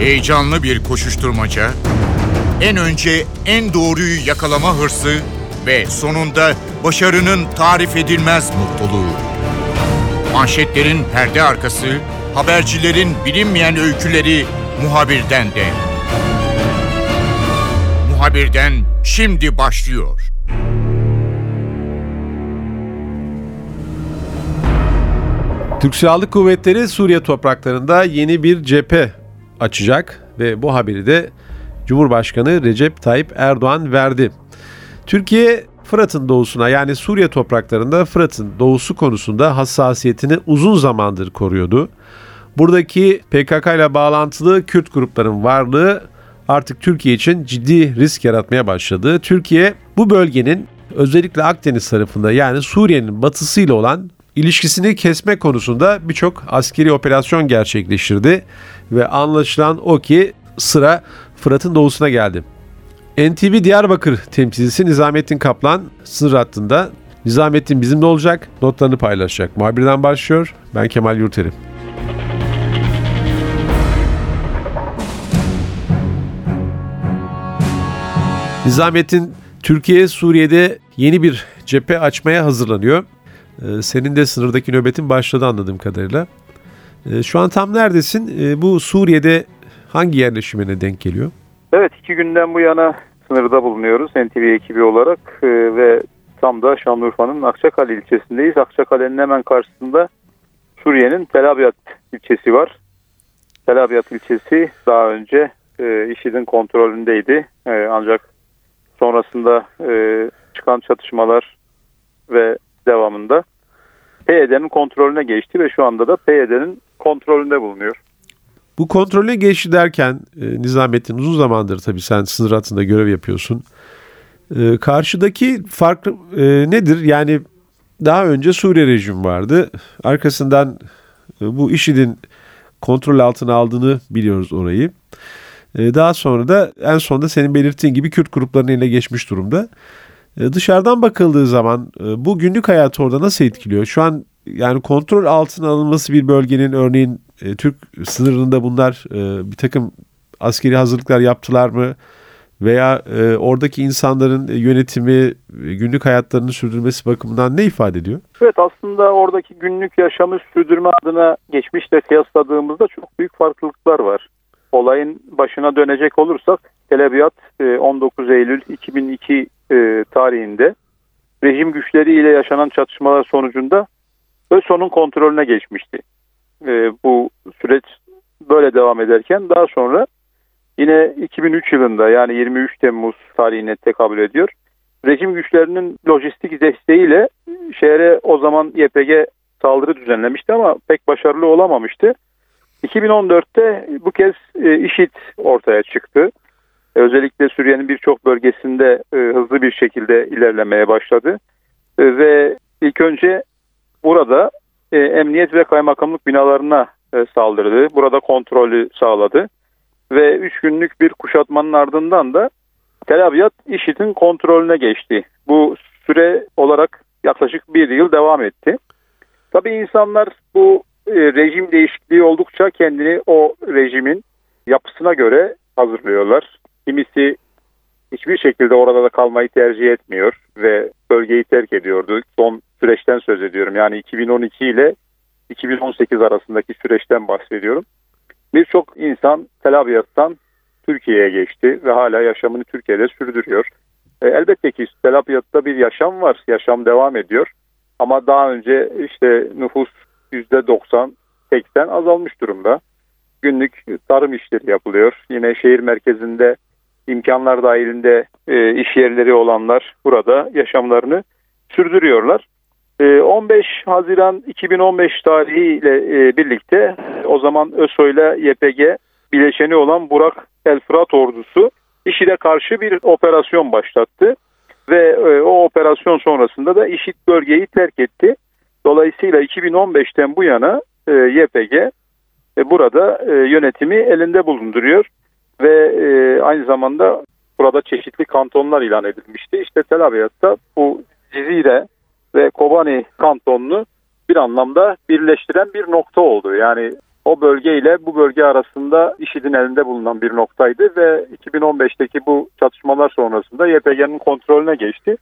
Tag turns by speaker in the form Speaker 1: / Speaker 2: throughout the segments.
Speaker 1: Heyecanlı bir koşuşturmaca, en önce en doğruyu yakalama hırsı ve sonunda başarının tarif edilmez mutluluğu. Manşetlerin perde arkası, habercilerin bilinmeyen öyküleri muhabirden de. Muhabirden şimdi başlıyor.
Speaker 2: Türk Silahlı Kuvvetleri Suriye topraklarında yeni bir cephe açacak ve bu haberi de Cumhurbaşkanı Recep Tayyip Erdoğan verdi. Türkiye Fırat'ın doğusuna yani Suriye topraklarında Fırat'ın doğusu konusunda hassasiyetini uzun zamandır koruyordu. Buradaki PKK ile bağlantılı Kürt grupların varlığı artık Türkiye için ciddi risk yaratmaya başladı. Türkiye bu bölgenin özellikle Akdeniz tarafında yani Suriye'nin batısıyla olan ilişkisini kesme konusunda birçok askeri operasyon gerçekleştirdi ve anlaşılan o ki sıra Fırat'ın doğusuna geldi. NTV Diyarbakır temsilcisi Nizamettin Kaplan sınır hattında. Nizamettin bizimle olacak, notlarını paylaşacak. Muhabirden başlıyor. Ben Kemal Yurterim. Nizamettin Türkiye Suriye'de yeni bir cephe açmaya hazırlanıyor. Ee, senin de sınırdaki nöbetin başladı anladığım kadarıyla. Ee, şu an tam neredesin? Ee, bu Suriye'de hangi yerleşimine denk geliyor?
Speaker 3: Evet iki günden bu yana sınırda bulunuyoruz NTV ekibi olarak ve tam da Şanlıurfa'nın Akçakale ilçesindeyiz. Akçakale'nin hemen karşısında Suriye'nin Tel Abyad ilçesi var. Tel Abyad ilçesi daha önce e, IŞİD'in kontrolündeydi. E, ancak sonrasında e, çıkan çatışmalar ve devamında PYD'nin kontrolüne geçti ve şu anda da PYD'nin kontrolünde bulunuyor.
Speaker 2: Bu kontrole geçti derken e, Nizamettin uzun zamandır tabii sen sınır hattında görev yapıyorsun. E, karşıdaki fark e, nedir? Yani daha önce Suriye rejimi vardı. Arkasından e, bu IŞİD'in kontrol altına aldığını biliyoruz orayı. Daha sonra da en sonunda senin belirttiğin gibi Kürt gruplarının eline geçmiş durumda. E, dışarıdan bakıldığı zaman e, bu günlük hayatı orada nasıl etkiliyor? Şu an yani kontrol altına alınması bir bölgenin örneğin e, Türk sınırında bunlar bir takım askeri hazırlıklar yaptılar mı? Veya oradaki insanların yönetimi, günlük hayatlarını sürdürmesi bakımından ne ifade ediyor?
Speaker 3: Evet aslında oradaki günlük yaşamı sürdürme adına geçmişle kıyasladığımızda çok büyük farklılıklar var. Olayın başına dönecek olursak Tel Abyad 19 Eylül 2002 e, tarihinde rejim güçleriyle yaşanan çatışmalar sonucunda ÖSO'nun kontrolüne geçmişti. E, bu süreç böyle devam ederken daha sonra yine 2003 yılında yani 23 Temmuz tarihine tekabül ediyor. Rejim güçlerinin lojistik desteğiyle şehre o zaman YPG saldırı düzenlemişti ama pek başarılı olamamıştı. 2014'te bu kez e, IŞİD ortaya çıktı. Özellikle Suriye'nin birçok bölgesinde e, hızlı bir şekilde ilerlemeye başladı. E, ve ilk önce burada e, emniyet ve kaymakamlık binalarına e, saldırdı. Burada kontrolü sağladı. Ve üç günlük bir kuşatmanın ardından da Tel Abyad IŞİD'in kontrolüne geçti. Bu süre olarak yaklaşık bir yıl devam etti. Tabii insanlar bu e, rejim değişikliği oldukça kendini o rejimin yapısına göre hazırlıyorlar. Kimisi hiçbir şekilde orada da kalmayı tercih etmiyor ve bölgeyi terk ediyordu. Son süreçten söz ediyorum. Yani 2012 ile 2018 arasındaki süreçten bahsediyorum. Birçok insan Tel Abyad'dan Türkiye'ye geçti ve hala yaşamını Türkiye'de sürdürüyor. E, elbette ki Tel Abyad'da bir yaşam var, yaşam devam ediyor. Ama daha önce işte nüfus %90, 80 azalmış durumda. Günlük tarım işleri yapılıyor. Yine şehir merkezinde imkanlar dahilinde e, iş yerleri olanlar burada yaşamlarını sürdürüyorlar. E, 15 Haziran 2015 tarihiyle e, birlikte o zaman ÖSO ile YPG bileşeni olan Burak El Fırat ordusu IŞİD'e karşı bir operasyon başlattı ve e, o operasyon sonrasında da IŞİD bölgeyi terk etti. Dolayısıyla 2015'ten bu yana e, YPG e, burada e, yönetimi elinde bulunduruyor ve e, aynı zamanda burada çeşitli kantonlar ilan edilmişti. İşte Tel Abyad'da bu Cizire ve Kobani kantonunu bir anlamda birleştiren bir nokta oldu. Yani o bölge ile bu bölge arasında IŞİD'in elinde bulunan bir noktaydı ve 2015'teki bu çatışmalar sonrasında YPG'nin kontrolüne geçti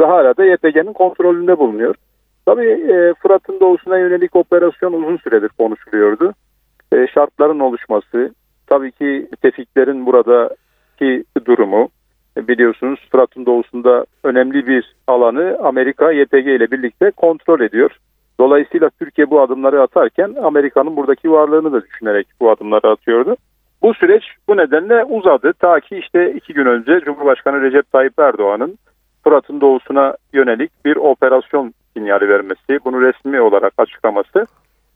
Speaker 3: ve hala da YPG'nin kontrolünde bulunuyor. Tabii e, Fırat'ın doğusuna yönelik operasyon uzun süredir konuşuluyordu. E, şartların oluşması, tabii ki tefiklerin buradaki durumu, e, biliyorsunuz Fırat'ın doğusunda önemli bir alanı Amerika YPG ile birlikte kontrol ediyor. Dolayısıyla Türkiye bu adımları atarken Amerika'nın buradaki varlığını da düşünerek bu adımları atıyordu. Bu süreç bu nedenle uzadı. Ta ki işte iki gün önce Cumhurbaşkanı Recep Tayyip Erdoğan'ın Fırat'ın doğusuna yönelik bir operasyon sinyali vermesi, bunu resmi olarak açıklaması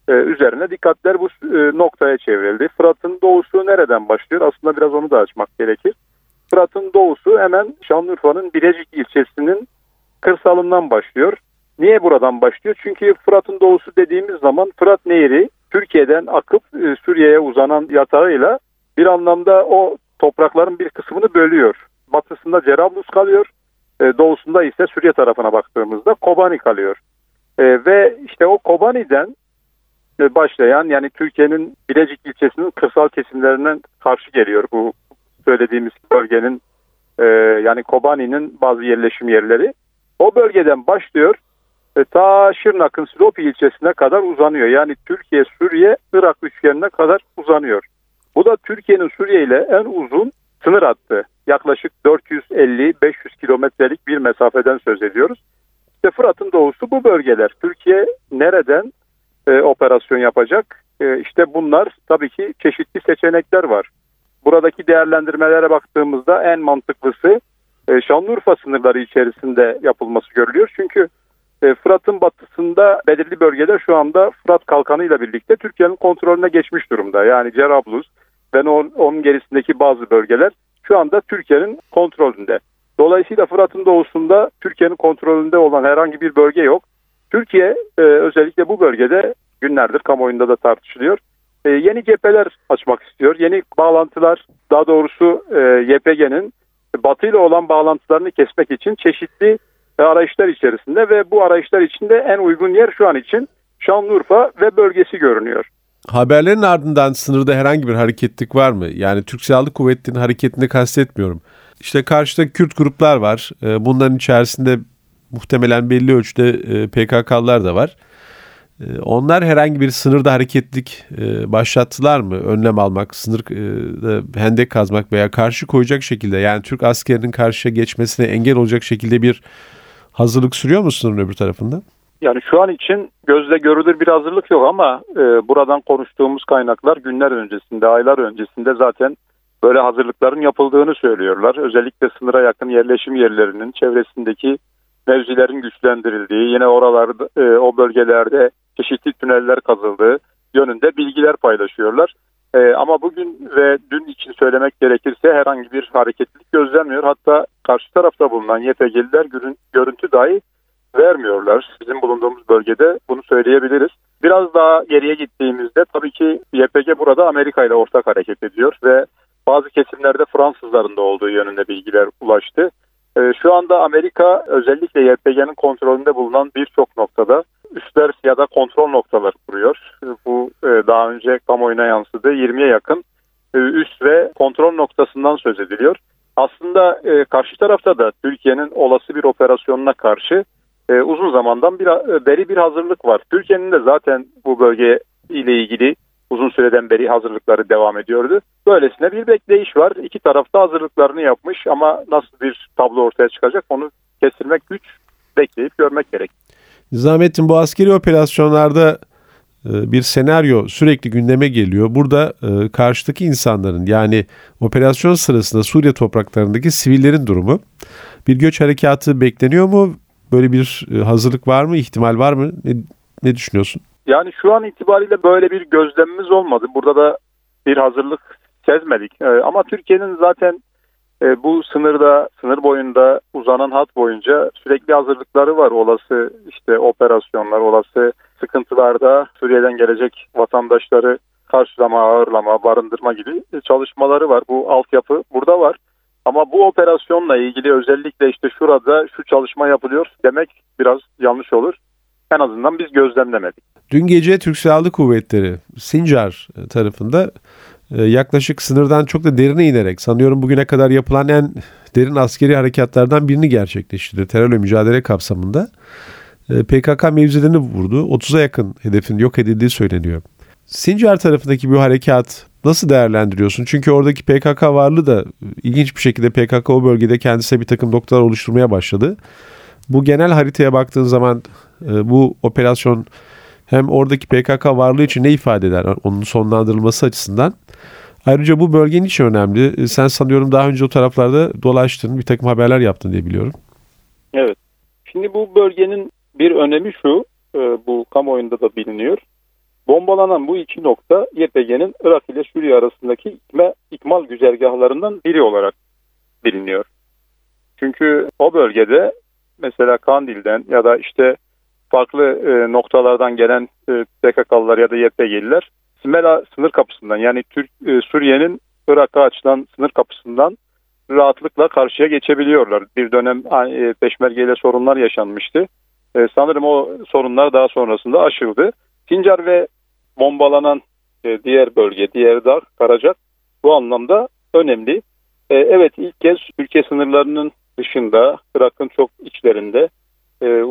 Speaker 3: e, üzerine dikkatler bu e, noktaya çevrildi. Fırat'ın doğusu nereden başlıyor? Aslında biraz onu da açmak gerekir. Fırat'ın doğusu hemen Şanlıurfa'nın Birecik ilçesinin kırsalından başlıyor. Niye buradan başlıyor? Çünkü Fırat'ın doğusu dediğimiz zaman Fırat Nehri Türkiye'den akıp e, Suriye'ye uzanan yatağıyla bir anlamda o toprakların bir kısmını bölüyor. Batısında Cerablus kalıyor, doğusunda ise Suriye tarafına baktığımızda Kobani kalıyor. Ve işte o Kobani'den başlayan yani Türkiye'nin Bilecik ilçesinin kırsal kesimlerinden karşı geliyor bu söylediğimiz bölgenin yani Kobani'nin bazı yerleşim yerleri. O bölgeden başlıyor e, ta Şırnak'ın Silopi ilçesine kadar uzanıyor. Yani Türkiye, Suriye, Irak üçgenine kadar uzanıyor. Bu da Türkiye'nin Suriye ile en uzun sınır hattı. Yaklaşık 450-500 kilometrelik bir mesafeden söz ediyoruz. İşte Fırat'ın doğusu bu bölgeler. Türkiye nereden e, operasyon yapacak? E, işte bunlar tabii ki çeşitli seçenekler var. Buradaki değerlendirmelere baktığımızda en mantıklısı e, Şanlıurfa sınırları içerisinde yapılması görülüyor. Çünkü e, Fırat'ın batısında belirli bölgeler şu anda Fırat Kalkanı ile birlikte Türkiye'nin kontrolüne geçmiş durumda. Yani Cerablus ve onun gerisindeki bazı bölgeler şu anda Türkiye'nin kontrolünde. Dolayısıyla Fırat'ın doğusunda Türkiye'nin kontrolünde olan herhangi bir bölge yok. Türkiye e, özellikle bu bölgede günlerdir kamuoyunda da tartışılıyor. E, yeni cepheler açmak istiyor. Yeni bağlantılar daha doğrusu e, YPG'nin Batı ile olan bağlantılarını kesmek için çeşitli arayışlar içerisinde ve bu arayışlar içinde en uygun yer şu an için Şanlıurfa ve bölgesi görünüyor.
Speaker 2: Haberlerin ardından sınırda herhangi bir hareketlik var mı? Yani Türk Silahlı Kuvvetleri'nin hareketini kastetmiyorum. İşte karşıda Kürt gruplar var. Ee, bunların içerisinde muhtemelen belli ölçüde e, PKK'lar da var. Ee, onlar herhangi bir sınırda hareketlik e, başlattılar mı? Önlem almak, sınırda e, hendek kazmak veya karşı koyacak şekilde yani Türk askerinin karşıya geçmesine engel olacak şekilde bir hazırlık sürüyor mu sınırın öbür tarafında?
Speaker 3: Yani şu an için gözle görülür bir hazırlık yok ama e, buradan konuştuğumuz kaynaklar günler öncesinde, aylar öncesinde zaten böyle hazırlıkların yapıldığını söylüyorlar. Özellikle sınıra yakın yerleşim yerlerinin çevresindeki mevzilerin güçlendirildiği, yine oralarda e, o bölgelerde çeşitli tüneller kazıldığı yönünde bilgiler paylaşıyorlar. E, ama bugün ve dün için söylemek gerekirse herhangi bir hareketlilik gözlenmiyor. Hatta karşı tarafta bulunan YPG'liler görüntü dahi vermiyorlar. Bizim bulunduğumuz bölgede bunu söyleyebiliriz. Biraz daha geriye gittiğimizde tabii ki YPG burada Amerika ile ortak hareket ediyor ve bazı kesimlerde Fransızların da olduğu yönünde bilgiler ulaştı. Ee, şu anda Amerika özellikle YPG'nin kontrolünde bulunan birçok noktada üstler ya da kontrol noktaları kuruyor. Bu e, daha önce kamuoyuna yansıdı. 20'ye yakın e, üst ve kontrol noktasından söz ediliyor. Aslında e, karşı tarafta da Türkiye'nin olası bir operasyonuna karşı uzun zamandan beri bir hazırlık var. Türkiye'nin de zaten bu bölge ile ilgili uzun süreden beri hazırlıkları devam ediyordu. Böylesine bir bekleyiş var. İki tarafta hazırlıklarını yapmış ama nasıl bir tablo ortaya çıkacak onu kestirmek güç bekleyip görmek gerek.
Speaker 2: Nizamettin bu askeri operasyonlarda e, bir senaryo sürekli gündeme geliyor. Burada e, karşıdaki insanların yani operasyon sırasında Suriye topraklarındaki sivillerin durumu bir göç harekatı bekleniyor mu? Böyle bir e, hazırlık var mı? İhtimal var mı? Ne, ne düşünüyorsun?
Speaker 3: Yani şu an itibariyle böyle bir gözlemimiz olmadı. Burada da bir hazırlık sezmedik. Ama Türkiye'nin zaten e, bu sınırda, sınır boyunda uzanan hat boyunca sürekli hazırlıkları var. Olası işte operasyonlar, olası sıkıntılarda Suriye'den gelecek vatandaşları karşılama, ağırlama, barındırma gibi çalışmaları var. Bu altyapı burada var. Ama bu operasyonla ilgili özellikle işte şurada şu çalışma yapılıyor demek biraz yanlış olur. En azından biz gözlemlemedik.
Speaker 2: Dün gece Türk Silahlı Kuvvetleri Sincar tarafında e, yaklaşık sınırdan çok da derine inerek sanıyorum bugüne kadar yapılan en derin askeri harekatlardan birini gerçekleştirdi terörle mücadele kapsamında. E, PKK mevzilerini vurdu. 30'a yakın hedefin yok edildiği söyleniyor. Sincar tarafındaki bu harekat nasıl değerlendiriyorsun? Çünkü oradaki PKK varlığı da ilginç bir şekilde PKK o bölgede kendisine bir takım noktalar oluşturmaya başladı. Bu genel haritaya baktığın zaman e, bu operasyon hem oradaki PKK varlığı için ne ifade eder onun sonlandırılması açısından. Ayrıca bu bölgenin için önemli. E, sen sanıyorum daha önce o taraflarda dolaştın, bir takım haberler yaptın diye biliyorum.
Speaker 3: Evet. Şimdi bu bölgenin bir önemi şu, e, bu kamuoyunda da biliniyor. Bombalanan bu iki nokta YPG'nin Irak ile Suriye arasındaki ikme, ikmal güzergahlarından biri olarak biliniyor. Çünkü o bölgede mesela Kandil'den ya da işte farklı e, noktalardan gelen e, PKK'lılar ya da YPG'liler Smela sınır kapısından yani Türk e, Suriye'nin Irak'a açılan sınır kapısından rahatlıkla karşıya geçebiliyorlar. Bir dönem e, peşmergeyle sorunlar yaşanmıştı. E, sanırım o sorunlar daha sonrasında aşıldı. Sincar ve bombalanan e, diğer bölge, diğer dağ, Karacak bu anlamda önemli. E, evet ilk kez ülke sınırlarının dışında, Irak'ın çok içlerinde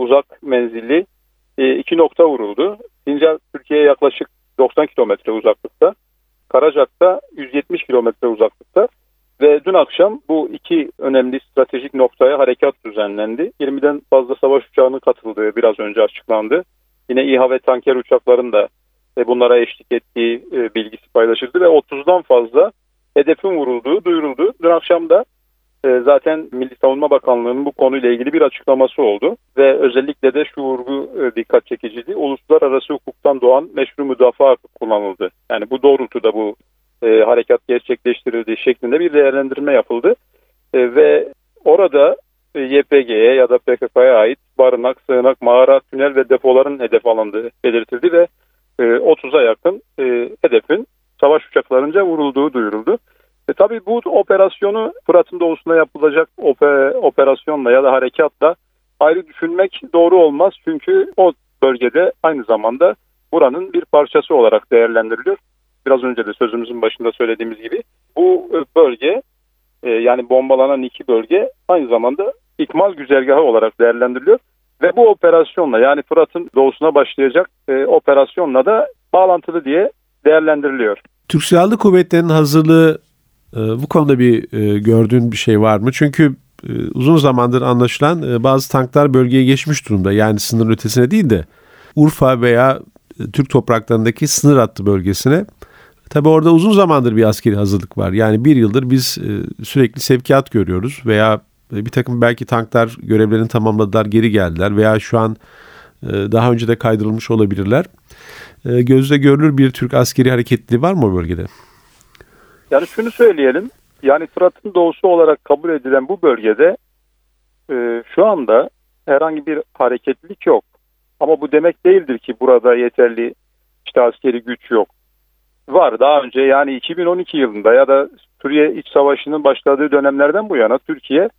Speaker 3: uzak menzilli e, iki nokta vuruldu. Sincar Türkiye'ye yaklaşık 90 kilometre uzaklıkta. Karacak'ta 170 kilometre uzaklıkta. Ve dün akşam bu iki önemli stratejik noktaya harekat düzenlendi. 20'den fazla savaş uçağının katıldığı biraz önce açıklandı. Yine İHA ve tanker uçakların da e, bunlara eşlik ettiği e, bilgisi paylaşıldı ve 30'dan fazla hedefin vurulduğu duyuruldu. Dün akşam da zaten Milli Savunma Bakanlığı'nın bu konuyla ilgili bir açıklaması oldu ve özellikle de şu vurgu dikkat çekiciydi. Uluslararası hukuktan doğan meşru müdafaa hakkı kullanıldı. Yani bu doğrultuda bu e, harekat gerçekleştirildiği şeklinde bir değerlendirme yapıldı. E, ve orada e, YPG'ye ya da PKK'ya ait barınak, sığınak, mağara, tünel ve depoların hedef alındığı belirtildi ve e, 30'a yakın e, hedefin savaş uçaklarınca vurulduğu duyuruldu. E, tabii bu operasyonu Fırat'ın doğusunda yapılacak operasyonla ya da harekatla ayrı düşünmek doğru olmaz. Çünkü o bölgede aynı zamanda buranın bir parçası olarak değerlendiriliyor. Biraz önce de sözümüzün başında söylediğimiz gibi bu bölge e, yani bombalanan iki bölge aynı zamanda ikmal güzergahı olarak değerlendiriliyor. Ve bu operasyonla yani Fırat'ın doğusuna başlayacak e, operasyonla da bağlantılı diye değerlendiriliyor.
Speaker 2: Türk Silahlı Kuvvetleri'nin hazırlığı e, bu konuda bir e, gördüğün bir şey var mı? Çünkü e, uzun zamandır anlaşılan e, bazı tanklar bölgeye geçmiş durumda. Yani sınır ötesine değil de Urfa veya Türk topraklarındaki sınır hattı bölgesine. Tabi orada uzun zamandır bir askeri hazırlık var. Yani bir yıldır biz sürekli sevkiyat görüyoruz veya bir takım belki tanklar görevlerini tamamladılar geri geldiler veya şu an daha önce de kaydırılmış olabilirler. Gözle görülür bir Türk askeri hareketliliği var mı o bölgede?
Speaker 3: Yani şunu söyleyelim. Yani Fırat'ın doğusu olarak kabul edilen bu bölgede şu anda herhangi bir hareketlilik yok. Ama bu demek değildir ki burada yeterli işte askeri güç yok. Var daha önce yani 2012 yılında ya da Suriye iç savaşının başladığı dönemlerden bu yana Türkiye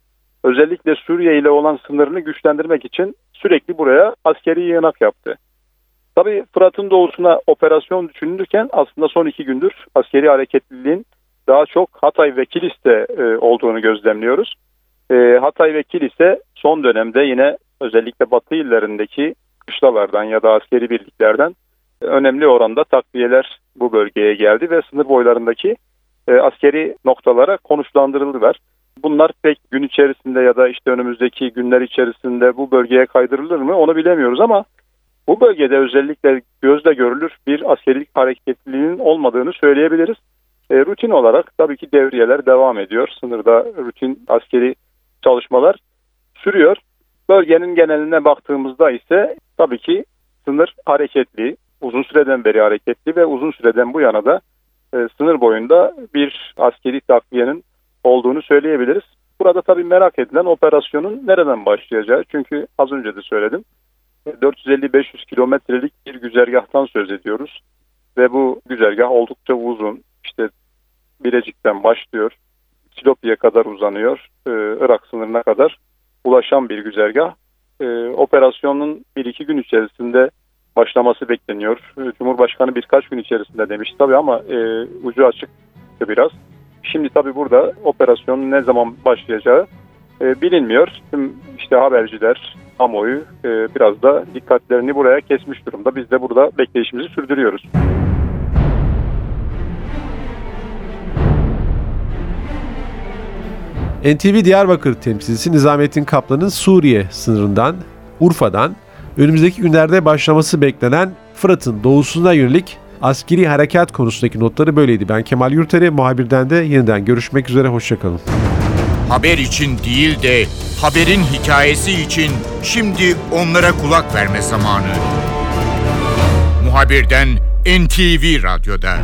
Speaker 3: özellikle Suriye ile olan sınırını güçlendirmek için sürekli buraya askeri yığınak yaptı. Tabi Fırat'ın doğusuna operasyon düşünülürken aslında son iki gündür askeri hareketliliğin daha çok Hatay ve Kilis'te e, olduğunu gözlemliyoruz. E, Hatay ve Kilis'e son dönemde yine özellikle batı illerindeki kışlalardan ya da askeri birliklerden önemli oranda takviyeler bu bölgeye geldi ve sınır boylarındaki e, askeri noktalara konuşlandırıldılar. Bunlar pek gün içerisinde ya da işte önümüzdeki günler içerisinde bu bölgeye kaydırılır mı onu bilemiyoruz ama bu bölgede özellikle gözle görülür bir askeri hareketliliğinin olmadığını söyleyebiliriz. E, rutin olarak tabii ki devriyeler devam ediyor. Sınırda rutin askeri çalışmalar sürüyor. Bölgenin geneline baktığımızda ise tabii ki sınır hareketli, uzun süreden beri hareketli ve uzun süreden bu yana da e, sınır boyunda bir askeri takviyenin olduğunu söyleyebiliriz. Burada tabii merak edilen operasyonun nereden başlayacağı. Çünkü az önce de söyledim. 450-500 kilometrelik bir güzergahtan söz ediyoruz. Ve bu güzergah oldukça uzun. İşte Bilecik'ten başlıyor. Silopi'ye kadar uzanıyor. Ee, Irak sınırına kadar ulaşan bir güzergah. Ee, operasyonun bir iki gün içerisinde başlaması bekleniyor. E, Cumhurbaşkanı birkaç gün içerisinde demiş tabii ama e, ucu açık biraz. Şimdi tabii burada operasyonun ne zaman başlayacağı e, bilinmiyor. Tüm işte haberciler, kamuoyu e, biraz da dikkatlerini buraya kesmiş durumda. Biz de burada bekleyişimizi sürdürüyoruz.
Speaker 2: NTV Diyarbakır temsilcisi Nizamettin Kaplan'ın Suriye sınırından, Urfa'dan önümüzdeki günlerde başlaması beklenen Fırat'ın doğusuna yönelik askeri harekat konusundaki notları böyleydi. Ben Kemal Yurteri, muhabirden de yeniden görüşmek üzere, hoşçakalın.
Speaker 1: Haber için değil de haberin hikayesi için şimdi onlara kulak verme zamanı. Muhabirden NTV Radyo'da.